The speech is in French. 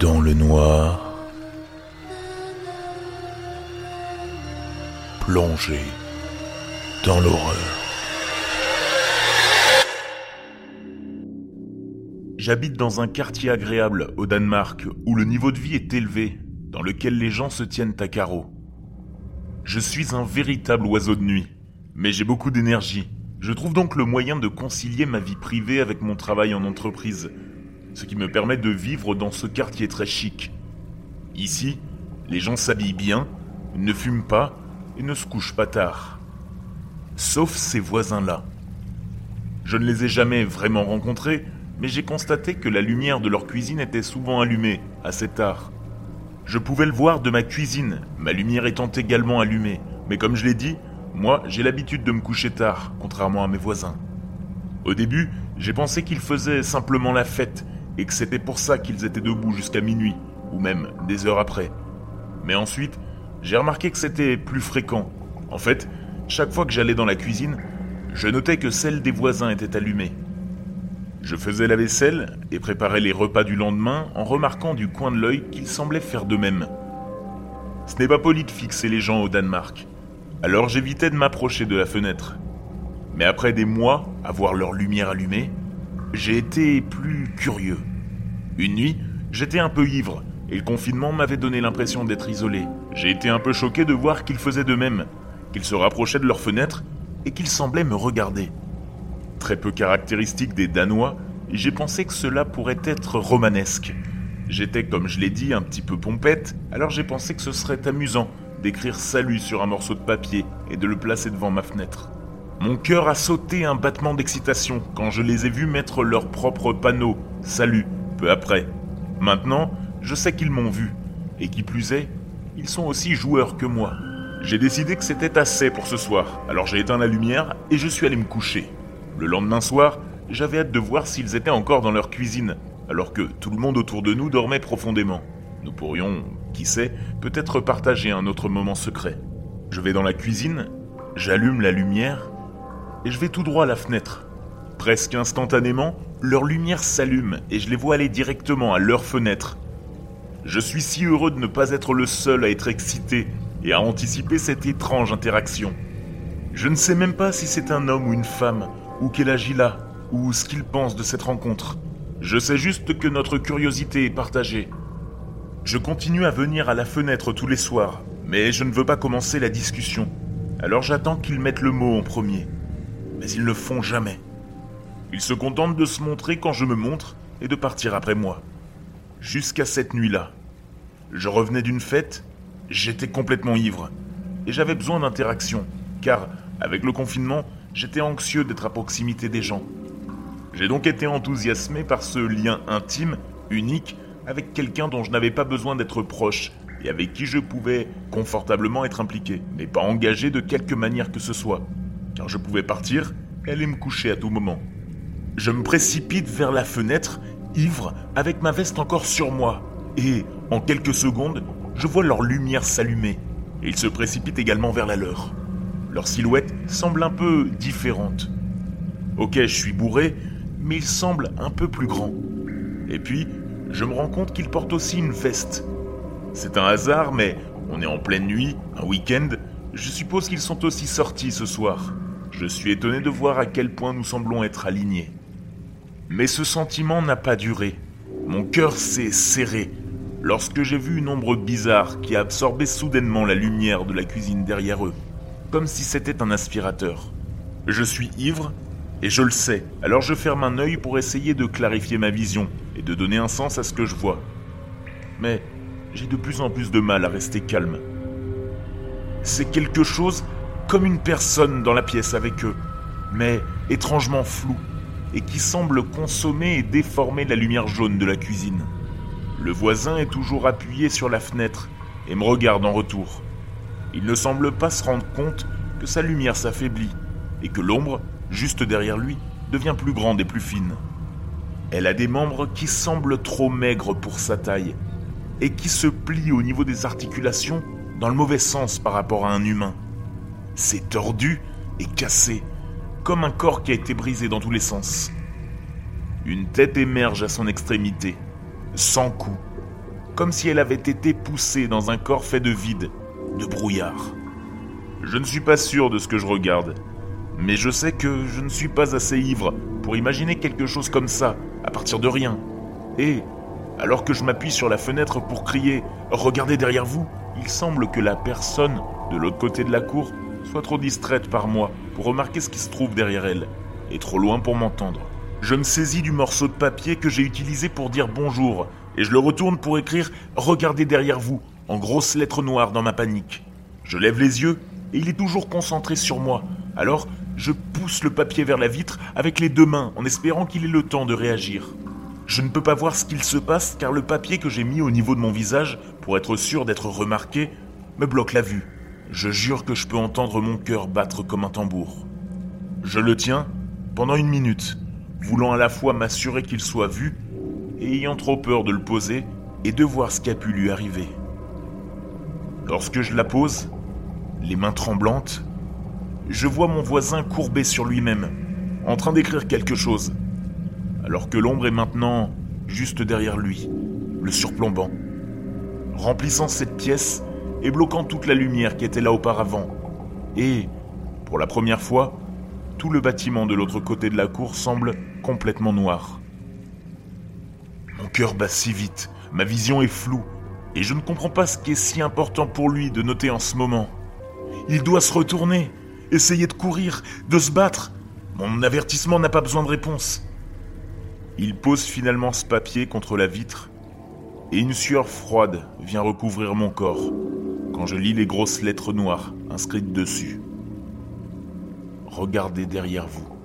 dans le noir, plongé dans l'horreur. J'habite dans un quartier agréable au Danemark où le niveau de vie est élevé, dans lequel les gens se tiennent à carreau. Je suis un véritable oiseau de nuit, mais j'ai beaucoup d'énergie. Je trouve donc le moyen de concilier ma vie privée avec mon travail en entreprise, ce qui me permet de vivre dans ce quartier très chic. Ici, les gens s'habillent bien, ne fument pas et ne se couchent pas tard. Sauf ces voisins-là. Je ne les ai jamais vraiment rencontrés, mais j'ai constaté que la lumière de leur cuisine était souvent allumée, assez tard. Je pouvais le voir de ma cuisine, ma lumière étant également allumée, mais comme je l'ai dit, moi j'ai l'habitude de me coucher tard, contrairement à mes voisins. Au début, j'ai pensé qu'ils faisaient simplement la fête, et que c'était pour ça qu'ils étaient debout jusqu'à minuit, ou même des heures après. Mais ensuite, j'ai remarqué que c'était plus fréquent. En fait, chaque fois que j'allais dans la cuisine, je notais que celle des voisins était allumée. Je faisais la vaisselle et préparais les repas du lendemain en remarquant du coin de l'œil qu'ils semblaient faire de même. Ce n'est pas poli de fixer les gens au Danemark, alors j'évitais de m'approcher de la fenêtre. Mais après des mois à voir leur lumière allumée, j'ai été plus curieux. Une nuit, j'étais un peu ivre et le confinement m'avait donné l'impression d'être isolé. J'ai été un peu choqué de voir qu'ils faisaient de même, qu'ils se rapprochaient de leur fenêtre et qu'ils semblaient me regarder. Très peu caractéristique des Danois, j'ai pensé que cela pourrait être romanesque. J'étais, comme je l'ai dit, un petit peu pompette, alors j'ai pensé que ce serait amusant d'écrire salut sur un morceau de papier et de le placer devant ma fenêtre. Mon cœur a sauté un battement d'excitation quand je les ai vus mettre leur propre panneau Salut peu après. Maintenant, je sais qu'ils m'ont vu, et qui plus est, ils sont aussi joueurs que moi. J'ai décidé que c'était assez pour ce soir, alors j'ai éteint la lumière et je suis allé me coucher. Le lendemain soir, j'avais hâte de voir s'ils étaient encore dans leur cuisine, alors que tout le monde autour de nous dormait profondément. Nous pourrions, qui sait, peut-être partager un autre moment secret. Je vais dans la cuisine, j'allume la lumière et je vais tout droit à la fenêtre. Presque instantanément, leur lumière s'allume et je les vois aller directement à leur fenêtre. Je suis si heureux de ne pas être le seul à être excité et à anticiper cette étrange interaction. Je ne sais même pas si c'est un homme ou une femme, ou quel âge il a, ou ce qu'il pense de cette rencontre. Je sais juste que notre curiosité est partagée. Je continue à venir à la fenêtre tous les soirs, mais je ne veux pas commencer la discussion. Alors j'attends qu'ils mettent le mot en premier mais ils ne le font jamais. Ils se contentent de se montrer quand je me montre et de partir après moi. Jusqu'à cette nuit-là. Je revenais d'une fête, j'étais complètement ivre, et j'avais besoin d'interaction, car, avec le confinement, j'étais anxieux d'être à proximité des gens. J'ai donc été enthousiasmé par ce lien intime, unique, avec quelqu'un dont je n'avais pas besoin d'être proche, et avec qui je pouvais confortablement être impliqué, mais pas engagé de quelque manière que ce soit car je pouvais partir aller me coucher à tout moment. Je me précipite vers la fenêtre, ivre, avec ma veste encore sur moi, et, en quelques secondes, je vois leur lumière s'allumer, ils se précipitent également vers la leur. Leur silhouette semble un peu différente. Ok, je suis bourré, mais ils semblent un peu plus grands. Et puis, je me rends compte qu'ils portent aussi une veste. C'est un hasard, mais on est en pleine nuit, un week-end, je suppose qu'ils sont aussi sortis ce soir. Je suis étonné de voir à quel point nous semblons être alignés. Mais ce sentiment n'a pas duré. Mon cœur s'est serré lorsque j'ai vu une ombre bizarre qui a absorbé soudainement la lumière de la cuisine derrière eux, comme si c'était un aspirateur. Je suis ivre et je le sais, alors je ferme un œil pour essayer de clarifier ma vision et de donner un sens à ce que je vois. Mais j'ai de plus en plus de mal à rester calme. C'est quelque chose comme une personne dans la pièce avec eux, mais étrangement flou, et qui semble consommer et déformer la lumière jaune de la cuisine. Le voisin est toujours appuyé sur la fenêtre et me regarde en retour. Il ne semble pas se rendre compte que sa lumière s'affaiblit et que l'ombre, juste derrière lui, devient plus grande et plus fine. Elle a des membres qui semblent trop maigres pour sa taille et qui se plient au niveau des articulations dans le mauvais sens par rapport à un humain. C'est tordu et cassé, comme un corps qui a été brisé dans tous les sens. Une tête émerge à son extrémité, sans cou, comme si elle avait été poussée dans un corps fait de vide, de brouillard. Je ne suis pas sûr de ce que je regarde, mais je sais que je ne suis pas assez ivre pour imaginer quelque chose comme ça, à partir de rien. Et, alors que je m'appuie sur la fenêtre pour crier ⁇ Regardez derrière vous !⁇ il semble que la personne, de l'autre côté de la cour, soit trop distraite par moi pour remarquer ce qui se trouve derrière elle, et trop loin pour m'entendre. Je me saisis du morceau de papier que j'ai utilisé pour dire bonjour, et je le retourne pour écrire Regardez derrière vous, en grosses lettres noires dans ma panique. Je lève les yeux, et il est toujours concentré sur moi. Alors, je pousse le papier vers la vitre avec les deux mains en espérant qu'il ait le temps de réagir. Je ne peux pas voir ce qu'il se passe car le papier que j'ai mis au niveau de mon visage, pour être sûr d'être remarqué, me bloque la vue. Je jure que je peux entendre mon cœur battre comme un tambour. Je le tiens pendant une minute, voulant à la fois m'assurer qu'il soit vu et ayant trop peur de le poser et de voir ce qui a pu lui arriver. Lorsque je la pose, les mains tremblantes, je vois mon voisin courbé sur lui-même, en train d'écrire quelque chose, alors que l'ombre est maintenant juste derrière lui, le surplombant, remplissant cette pièce et bloquant toute la lumière qui était là auparavant. Et, pour la première fois, tout le bâtiment de l'autre côté de la cour semble complètement noir. Mon cœur bat si vite, ma vision est floue, et je ne comprends pas ce qui est si important pour lui de noter en ce moment. Il doit se retourner, essayer de courir, de se battre. Mon avertissement n'a pas besoin de réponse. Il pose finalement ce papier contre la vitre, et une sueur froide vient recouvrir mon corps quand je lis les grosses lettres noires inscrites dessus. Regardez derrière vous.